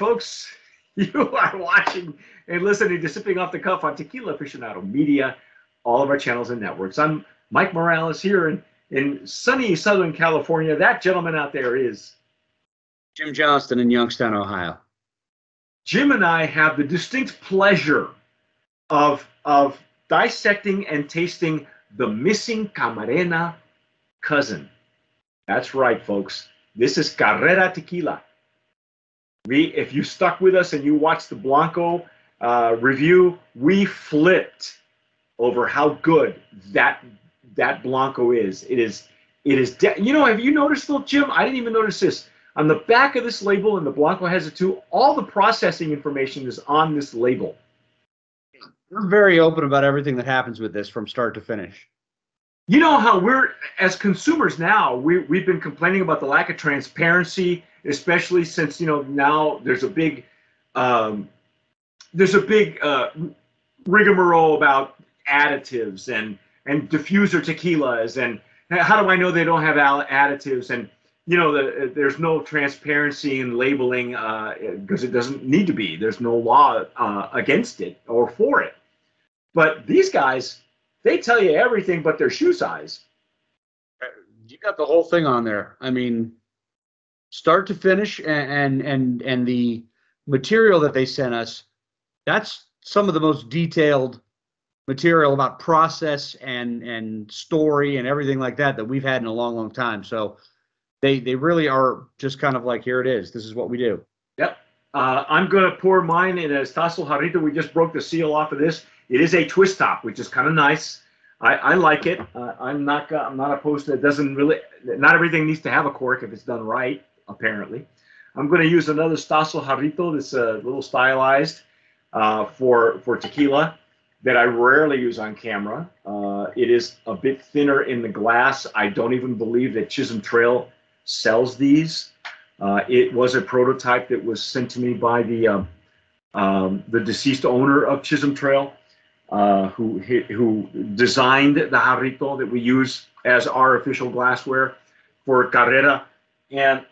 folks. You are watching and listening to Sipping Off the Cuff on Tequila Aficionado Media, all of our channels and networks. I'm Mike Morales here in, in sunny Southern California. That gentleman out there is Jim Johnston in Youngstown, Ohio. Jim and I have the distinct pleasure of, of dissecting and tasting the missing Camarena cousin. That's right, folks. This is Carrera Tequila. We, if you stuck with us and you watched the Blanco uh, review, we flipped over how good that that Blanco is. It is, it is. De- you know, have you noticed, little Jim? I didn't even notice this. On the back of this label, and the Blanco has it too. All the processing information is on this label. We're very open about everything that happens with this from start to finish. You know how we're as consumers now, we we've been complaining about the lack of transparency especially since you know now there's a big um, there's a big uh, rigmarole about additives and and diffuser tequilas and how do I know they don't have additives? And you know the, there's no transparency in labeling because uh, it doesn't need to be. There's no law uh, against it or for it. But these guys they tell you everything but their shoe size. You got the whole thing on there. I mean start to finish and and and the material that they sent us that's some of the most detailed material about process and and story and everything like that that we've had in a long long time so they they really are just kind of like here it is this is what we do yep uh, i'm going to pour mine in a tassel jarrito we just broke the seal off of this it is a twist top which is kind of nice I, I like it. Uh, I'm not. I'm not opposed to it. Doesn't really. Not everything needs to have a cork if it's done right apparently. I'm going to use another Tazo Jarrito that's a little stylized uh, for, for tequila that I rarely use on camera. Uh, it is a bit thinner in the glass. I don't even believe that Chisholm Trail sells these. Uh, it was a prototype that was sent to me by the um, um the deceased owner of Chisholm Trail, uh, who who designed the jarrito that we use as our official glassware for Carrera. And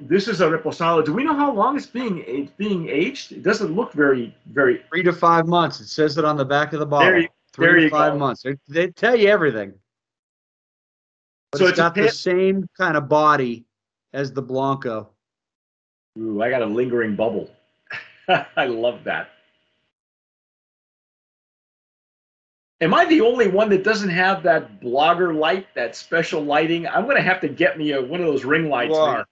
this is a reposado. Do we know how long it's being it's being aged? It doesn't look very very. Three to five months. It says it on the back of the bottle. There you, Three there to five go. months. They, they tell you everything. But So it's it's got the same kind of body as the Blanco. Ooh, I got a lingering bubble. I love that. Am I the only one that doesn't have that blogger light, that special lighting? I'm gonna have to get me a, one of those ring lights. You are.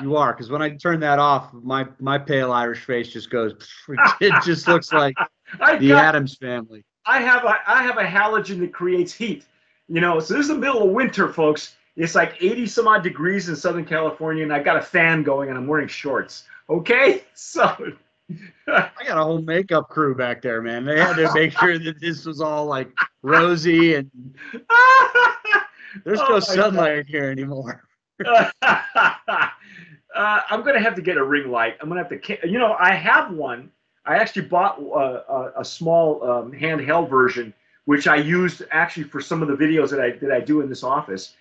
You are, because when I turn that off, my my pale Irish face just goes. It just looks like the got, Addams family. I have a I have a halogen that creates heat. You know, so this is the middle of winter, folks. It's like 80 some odd degrees in Southern California, and I got a fan going, and I'm wearing shorts. Okay, so I got a whole makeup crew back there, man. They had to make sure that this was all like rosy and there's Oh no sunlight here anymore. Uh, I'm gonna have to get a ring light. I'm gonna have to, you know, I have one. I actually bought uh, a, a small um, handheld version, which I used actually for some of the videos that I that I do in this office.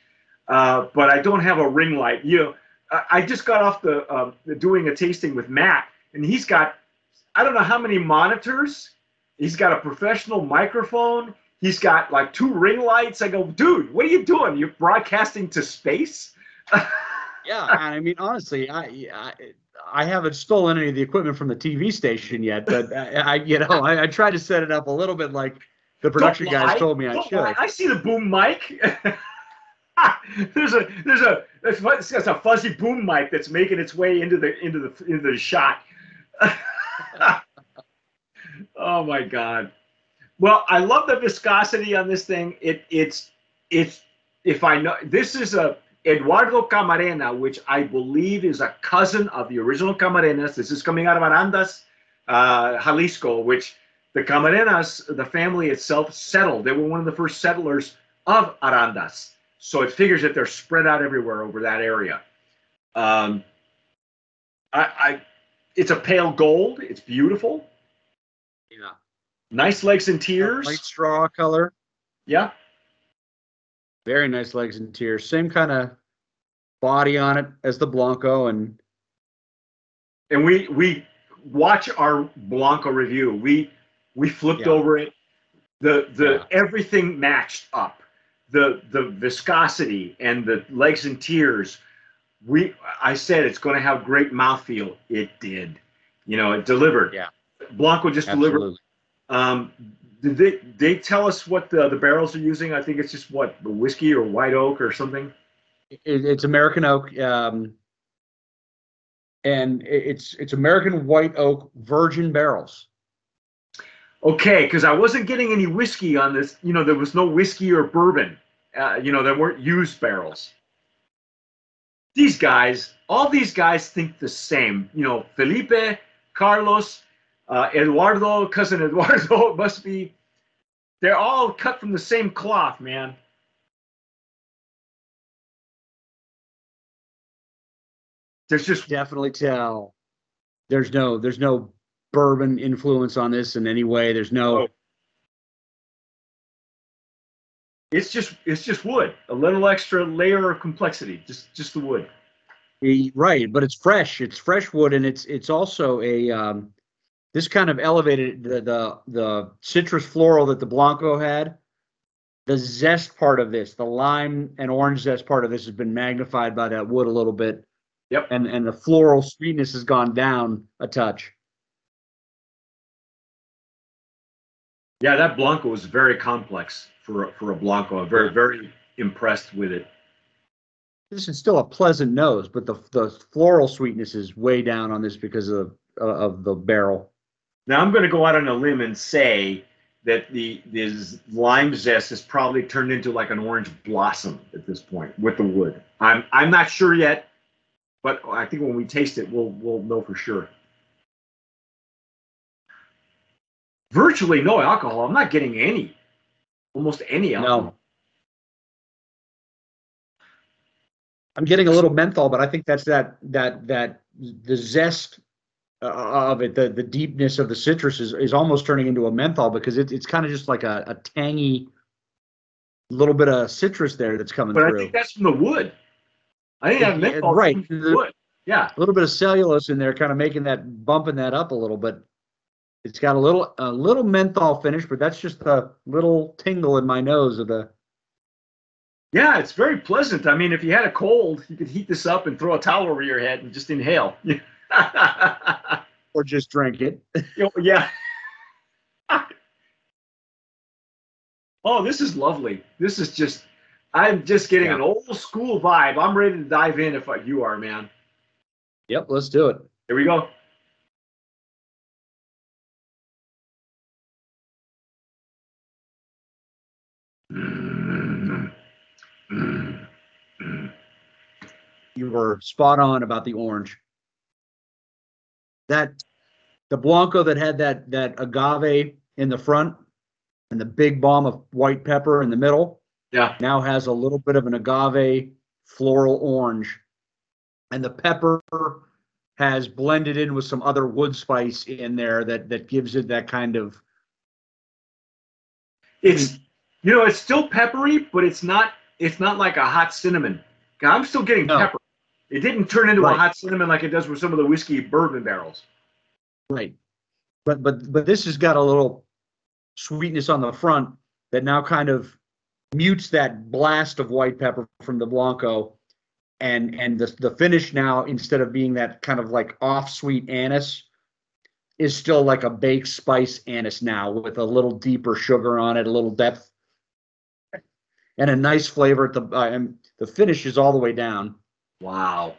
Uh, but I don't have a ring light. You know, I, I just got off the, um, doing a tasting with Matt, and he's got I don't know how many monitors. He's got a professional microphone. He's got like two ring lights. I go, dude, what are you doing? You're broadcasting to space? Yeah, and I mean honestly, I, I I haven't stolen any of the equipment from the TV station yet, but I, I you know I, I try to set it up a little bit like the production Don't guys lie. told me I should. lie. I see the boom mic. there's a there's a it's it's a fuzzy boom mic that's making its way into the into the into the shot. oh my god. Well, I love the viscosity on this thing. It it's it's if I know this is a Eduardo Camarena, which I believe is a cousin of the original Camarenas. This is coming out of Arandas, uh, Jalisco, which the Camarenas, the family itself, settled. They were one of the first settlers of Arandas. So it figures that they're spread out everywhere over that area. Um, I, I, it's a pale gold. It's beautiful. yeah, Nice legs and tears. light straw color, Yeah. very nice legs and tears. Same kind of body on it as the Blanco, and and we we watch our Blanco review. We we flipped Yeah. over it. The the Yeah. everything matched up. The the viscosity and the legs and tears. We I said it's going to have great mouthfeel. It did. You know, it delivered. Yeah. Blanco just delivered. Absolutely. Um, did they they tell us what the the barrels are using? I think it's just what the whiskey or white oak or something. It, it's American oak, um, and it- it's it's American white oak virgin barrels. Okay, because I wasn't getting any whiskey on this. You know, there was no whiskey or bourbon. Uh, you know, there weren't used barrels. These guys, all these guys think the same. You know, Felipe, Carlos, uh, Eduardo, cousin Eduardo, it must be. They're all cut from the same cloth, man. There's just Definitely tell. There's no there's no bourbon influence on this in any way. There's no Oh. it's just it's just wood. A little extra layer of complexity. Just just the wood. Right, but it's fresh. It's fresh wood, and it's it's also a um, this kind of elevated the the the citrus floral that the Blanco had. The zest part of this, the lime and orange zest part of this, has been magnified by that wood a little bit. Yep. And and the floral sweetness has gone down a touch. Yeah, that Blanco was very complex for a, for a Blanco. I'm very very impressed with it. This is still a pleasant nose, but the the floral sweetness is way down on this because of uh, of the barrel. Now I'm going to go out on a limb and say that the this lime zest has probably turned into like an orange blossom at this point with the wood. I'm I'm not sure yet, but I think when we taste it, we'll we'll know for sure. Virtually no alcohol. I'm not getting any, almost any alcohol. No. I'm getting a little menthol, but I think that's that that that the zest uh, of it, the the deepness of the citrus is, is almost turning into a menthol because it, it's kind of just like a, a tangy little bit of citrus there that's coming But I think that's from the wood. I think that Yeah, right. wood. Yeah. a little bit of cellulose in there, kind of making that bumping that up a little, but it's got a little a little menthol finish, but that's just a little tingle in my nose of the Yeah, it's very pleasant. I mean, if you had a cold, you could heat this up and throw a towel over your head and just inhale. or just drink it. Oh, yeah. oh, this is lovely. This is just, I'm just getting Yeah. an old school vibe. I'm ready to dive in if you are, man. Yep, let's do it. Here we go. You were spot on about the orange. That the Blanco that had that that agave in the front and the big bomb of white pepper in the middle Yeah. now has a little bit of an agave floral orange. And the pepper has blended in with some other wood spice in there that that gives it that kind of It's you know, it's still peppery, but it's not it's not like a hot cinnamon. I'm still getting No. pepper. It didn't turn into a hot cinnamon like it does with some of the whiskey bourbon barrels. Right. But but but this has got a little sweetness on the front that now kind of mutes that blast of white pepper from the Blanco. And and the the finish now, instead of being that kind of like off sweet anise, is still like a baked spice anise now with a little deeper sugar on it, a little depth. And a nice flavor at the uh, and the finish is all the way down. Wow.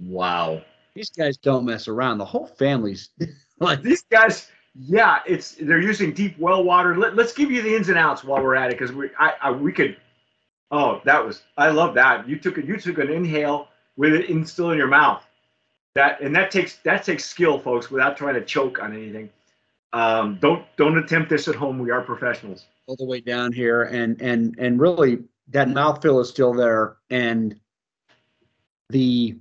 Wow. These guys don't mess around. The whole family's like These guys, yeah, it's they're using deep well water. Let, let's give you the ins and outs while we're at it, because we I, I we could. Oh, that was I love that. You took it. You took an inhale with it in still in your mouth. That and that takes that takes skill, folks, without trying to choke on anything. Um, don't don't attempt this at home. We are professionals. all the way down here and and and really that mouthfeel is still there and the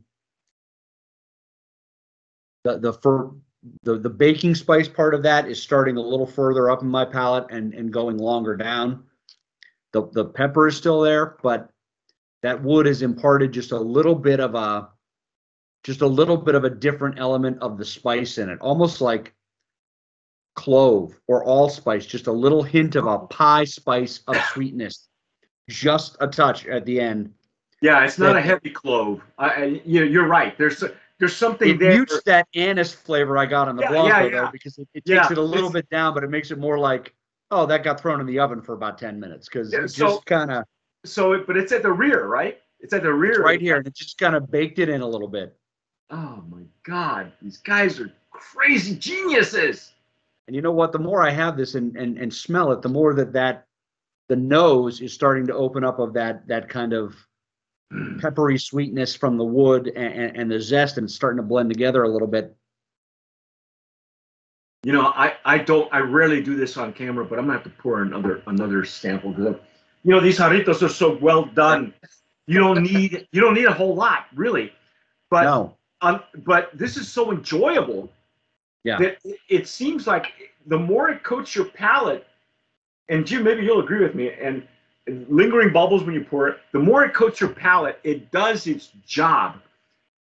the the fur the the baking spice part of that is starting a little further up in my palate and and going longer down the the pepper is still there but that wood has imparted just a little bit of a just a little bit of a different element of the spice in it, almost like clove or allspice, just a little hint of a pie spice of sweetness, just a touch at the end. Yeah, it's not That- a heavy clove. I, you, you're right. There's there's something It there. mutes that anise flavor I got on the Yeah, Blanco yeah, though, because it, it Yeah, takes it a little it's- bit down, but it makes it more like, oh, that got thrown in the oven for about 10 minutes because Yeah, it so- just kind of So, it, but it's at the rear, right? It's at the rear. right here and it just kind of baked it in a little bit. Oh my God, these guys are crazy geniuses. And you know what? The more I have this and, and, and smell it, the more that that the nose is starting to open up of that that kind of peppery sweetness from the wood and, and, and the zest, and it's starting to blend together a little bit. You know, I, I don't I rarely do this on camera, but I'm gonna have to pour another another sample because you know these jarritos are so well done. You don't need you don't need a whole lot really, but no, um, but this is so enjoyable. Yeah. That it, it seems like the more it coats your palate, and Jim, maybe you'll agree with me. And lingering bubbles when you pour it, the more it coats your palate, it does its job.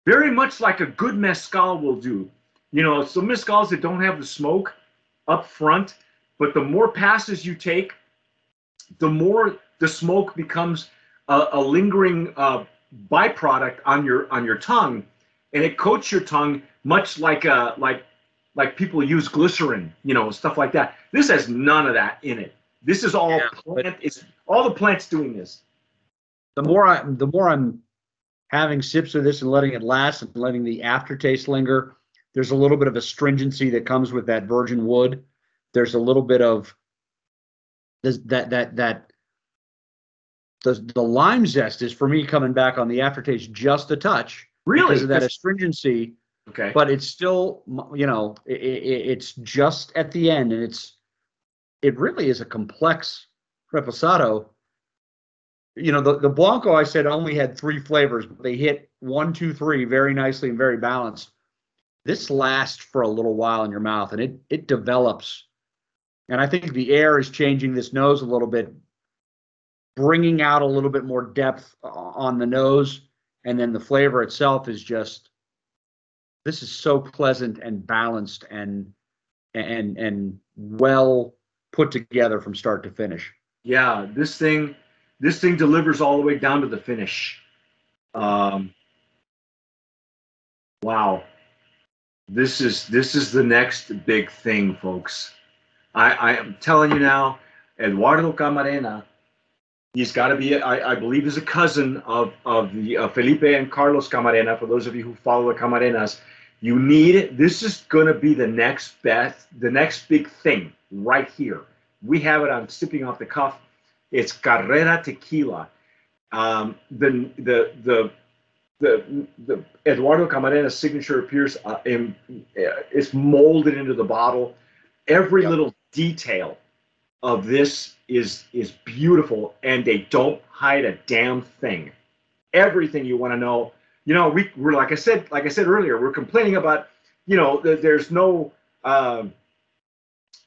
Very much like a good mezcal will do. You know, some mezcals that don't have the smoke up front, but the more passes you take, the more the smoke becomes a, a lingering uh, byproduct on your on your tongue, and it coats your tongue much like a like like people use glycerin, you know, stuff like that. This has none of that in it. This is all Yeah, but- plant. It's all the plants doing this. the more I the more I'm having sips of this and letting it last and letting the aftertaste linger, there's a little bit of astringency that comes with that virgin wood. There's a little bit of this, that that that the the lime zest is for me coming back on the aftertaste just a touch Really? because of that astringency, okay. but it's still you know i i it's just at the end and it's it really is a complex reposado. You know the, the blanco i said only had three flavors but they hit one two three very nicely and very balanced. This lasts for a little while in your mouth and it it develops. And i think the air is changing this nose a little bit bringing out a little bit more depth on the nose and then the flavor itself is just this is so pleasant and balanced and and and well put together from start to finish Yeah, this thing, this thing delivers all the way down to the finish. Um, wow, this is this is the next big thing, folks. I, I am telling you now, Eduardo Camarena, he's got to be, I, I believe, is a cousin of of the uh, Felipe and Carlos Camarena. For those of you who follow the Camarenas, you need it. this is going to be the next best, the next big thing right here. We have it on sipping off the cuff. It's Carrera Tequila. Um, the the the the the Eduardo Camarena's signature appears uh, in uh, it's molded into the bottle. Every Yep. little detail of this is is beautiful, and they don't hide a damn thing. Everything you want to know. You know, we we're like I said, like I said earlier, we're complaining about you know that there's no um,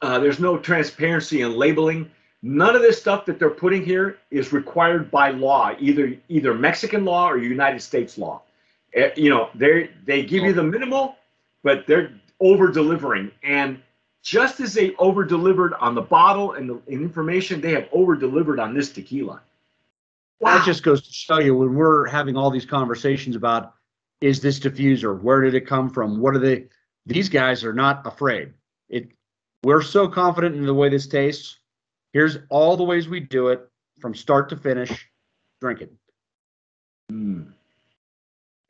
uh, there's no transparency in labeling. None of this stuff that they're putting here is required by law, either either Mexican law or United States law. Eh, you know, they they give you the minimal, but they're over delivering. And just as they over delivered on the bottle and the and information, they have over delivered on this tequila. That just goes to show you when we're having all these conversations about is this diffuser where did it come from what are they these guys are not afraid it we're so confident in the way this tastes here's all the ways we do it from start to finish drink it Mm.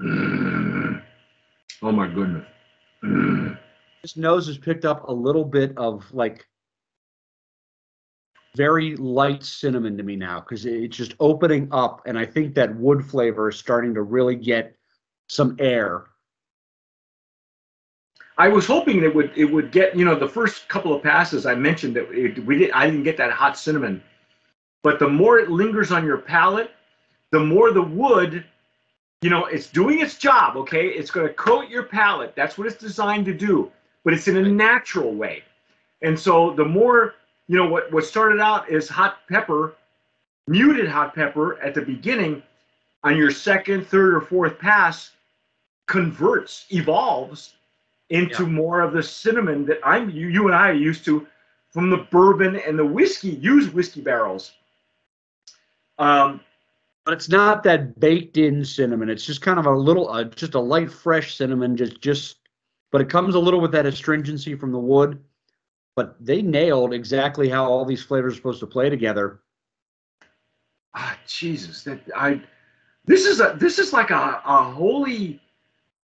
Mm. Oh my goodness. Mm. this nose has picked up a little bit of like very light cinnamon to me now because it's just opening up and i think that wood flavor is starting to really get some air I was hoping it would it would get you know the first couple of passes I mentioned that it, we did I didn't get that hot cinnamon, but the more it lingers on your palate, the more the wood, you know, it's doing its job. Okay, it's going to coat your palate. That's what it's designed to do, but it's in a natural way, and so the more you know what what started out as hot pepper, muted hot pepper at the beginning, on your second, third, or fourth pass converts, evolves into Yeah. more of the cinnamon that I'm you, you and I are used to from the bourbon and the whiskey, used whiskey barrels. Um, But it's not that baked in cinnamon. It's just kind of a little, uh, just a light, fresh cinnamon. Just, just, but it comes a little with that astringency from the wood. But they nailed exactly how all these flavors are supposed to play together. ah, Jesus, that I, this is a this is like a, a holy,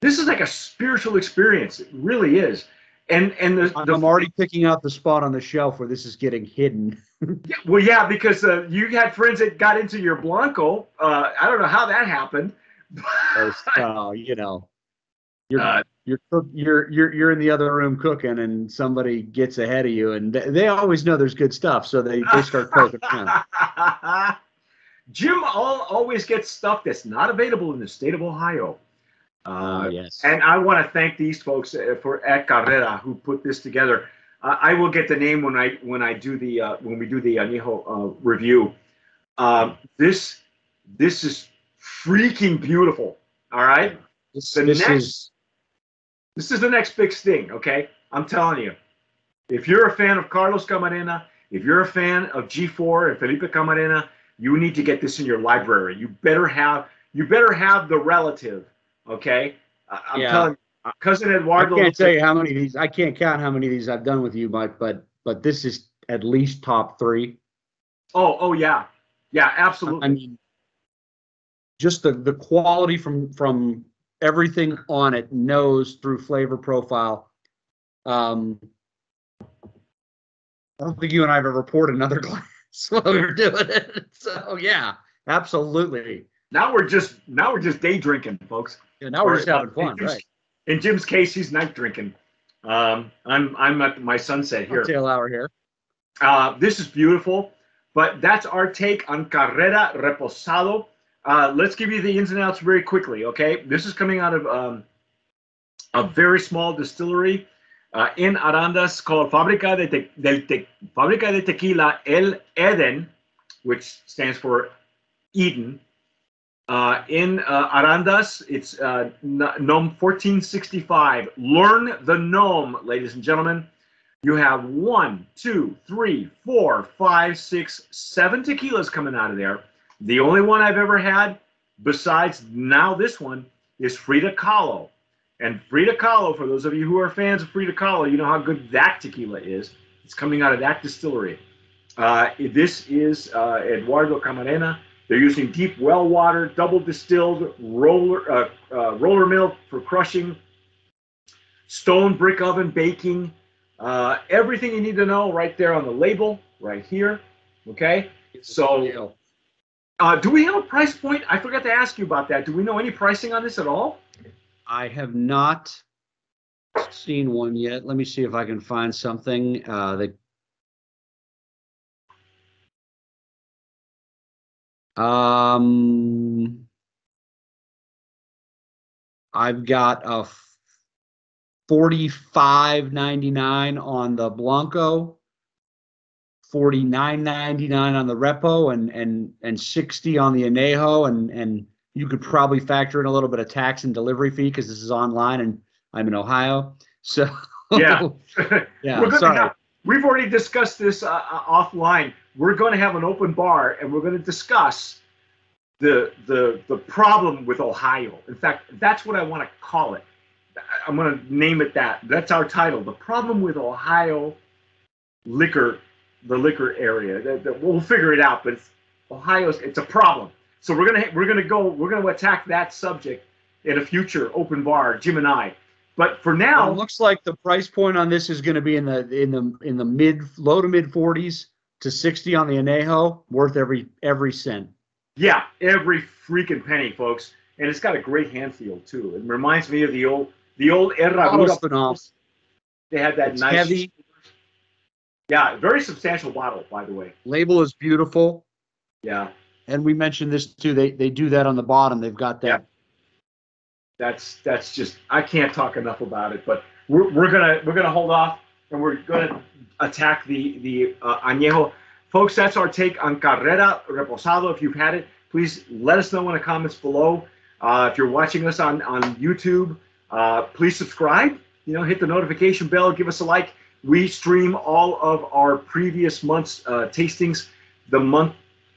this is like a spiritual experience. It really is. And and the, I'm the I'm already picking out the spot on the shelf where this is getting hidden. Yeah, well, yeah, because uh, you had friends that got into your Blanco. Uh, I don't know how that happened. uh, you know, you're Uh, you're you're you're you're in the other room cooking, and somebody gets ahead of you, and they, they always know there's good stuff, so they they start poking around. Jim all, always gets stuff that's not available in the state of Ohio. Ah, Uh, yes. and I want to thank these folks uh, for at Carrera who put this together. Uh, I will get the name when I when I do the uh, when we do the añejo uh, review. Um, this this is freaking beautiful. All right. This, the this next- is This is the next big thing, okay? I'm telling you. If you're a fan of Carlos Camarena, if you're a fan of G4 and Felipe Camarena, you need to get this in your library. You better have you better have the relative, okay? I'm Yeah. telling you, uh, cousin Edward. I can't tell you how many of these. I can't count how many of these I've done with you, Mike. But but this is at least top three. Oh, oh yeah, yeah, absolutely. I mean, just the the quality from from everything on it, nose through flavor profile. Um, I don't think you and I have ever poured another glass while we were doing it. So yeah, absolutely. now we're just now we're just day drinking, folks. Yeah, now we're Or, just having uh, fun, in Jim's- right? In Jim's case, he's night drinking. Um, I'm I'm at my sunset here. Cocktail hour here. Uh, this is beautiful, but that's our take on Carrera Reposado. Uh, let's give you the ins and outs very quickly, okay? This is coming out of um, a very small distillery uh, in Arandas called Fábrica de, Te- del Te- Fábrica de Tequila El Eden, which stands for Eden. Uh, in uh, Arandas, it's uh, N- NOM 1465. Learn the NOM, ladies and gentlemen. You have one, two, three, four, five, six, seven tequilas coming out of there. The only one I've ever had, besides now this one, is Frida Kahlo. And Frida Kahlo, for those of you who are fans of Frida Kahlo, you know how good that tequila is. It's coming out of that distillery. Uh, this is uh, Eduardo Camarena. They're using deep well water, double distilled roller uh, uh, roller mill for crushing, stone brick oven baking. Uh, everything you need to know right there on the label, right here. Okay. So, uh, do we have a price point? I forgot to ask you about that. Do we know any pricing on this at all? I have not seen one yet. Let me see if I can find something uh, that. Um, I've got a forty-five ninety-nine on the Blanco, forty-nine ninety-nine on the Repo, and and and sixty on the Anejo, and and you could probably factor in a little bit of tax and delivery fee because this is online and I'm in Ohio. So Yeah. yeah. We're sorry. Have, we've already discussed this uh, uh, offline. We're going to have an open bar and we're going to discuss the the the problem with Ohio. In fact, that's what I want to call it. I'm going to name it that. That's our title. The problem with Ohio liquor, the liquor area. The- the- we'll figure it out, but it's, Ohio's it's a problem. So we're gonna we're gonna go we're gonna attack that subject in a future open bar, Jim and I. But for Well, now, it looks like the price point on this is going to be in the in the in the mid low to mid 40s to 60 on the Anejo, worth every every cent. Yeah, every freaking penny, folks. And it's got a great hand feel too. It reminds me of the old the old Herradura. Oh, phenomenal. They had that It's nice heavy. Yeah, very substantial bottle, by the way. Label is beautiful, Yeah. and we mentioned this too. They they do that on the bottom. They've got that. Yeah. That's that's just I can't talk enough about it. But we're, we're gonna we're gonna hold off and we're gonna attack the the uh, añejo, folks. That's our take on Carrera Reposado. If you've had it, please let us know in the comments below. Uh, if you're watching us on on YouTube, uh, please subscribe. You know, hit the notification bell, give us a like. We stream all of our previous month's uh, tastings the month,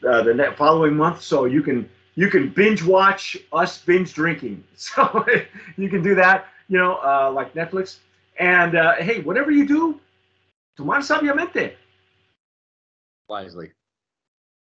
uh, the following month, so you can you can binge watch us binge drinking. So you can do that, you know, uh, like Netflix. And uh, hey, whatever you do, tomar sabiamente. Wisely.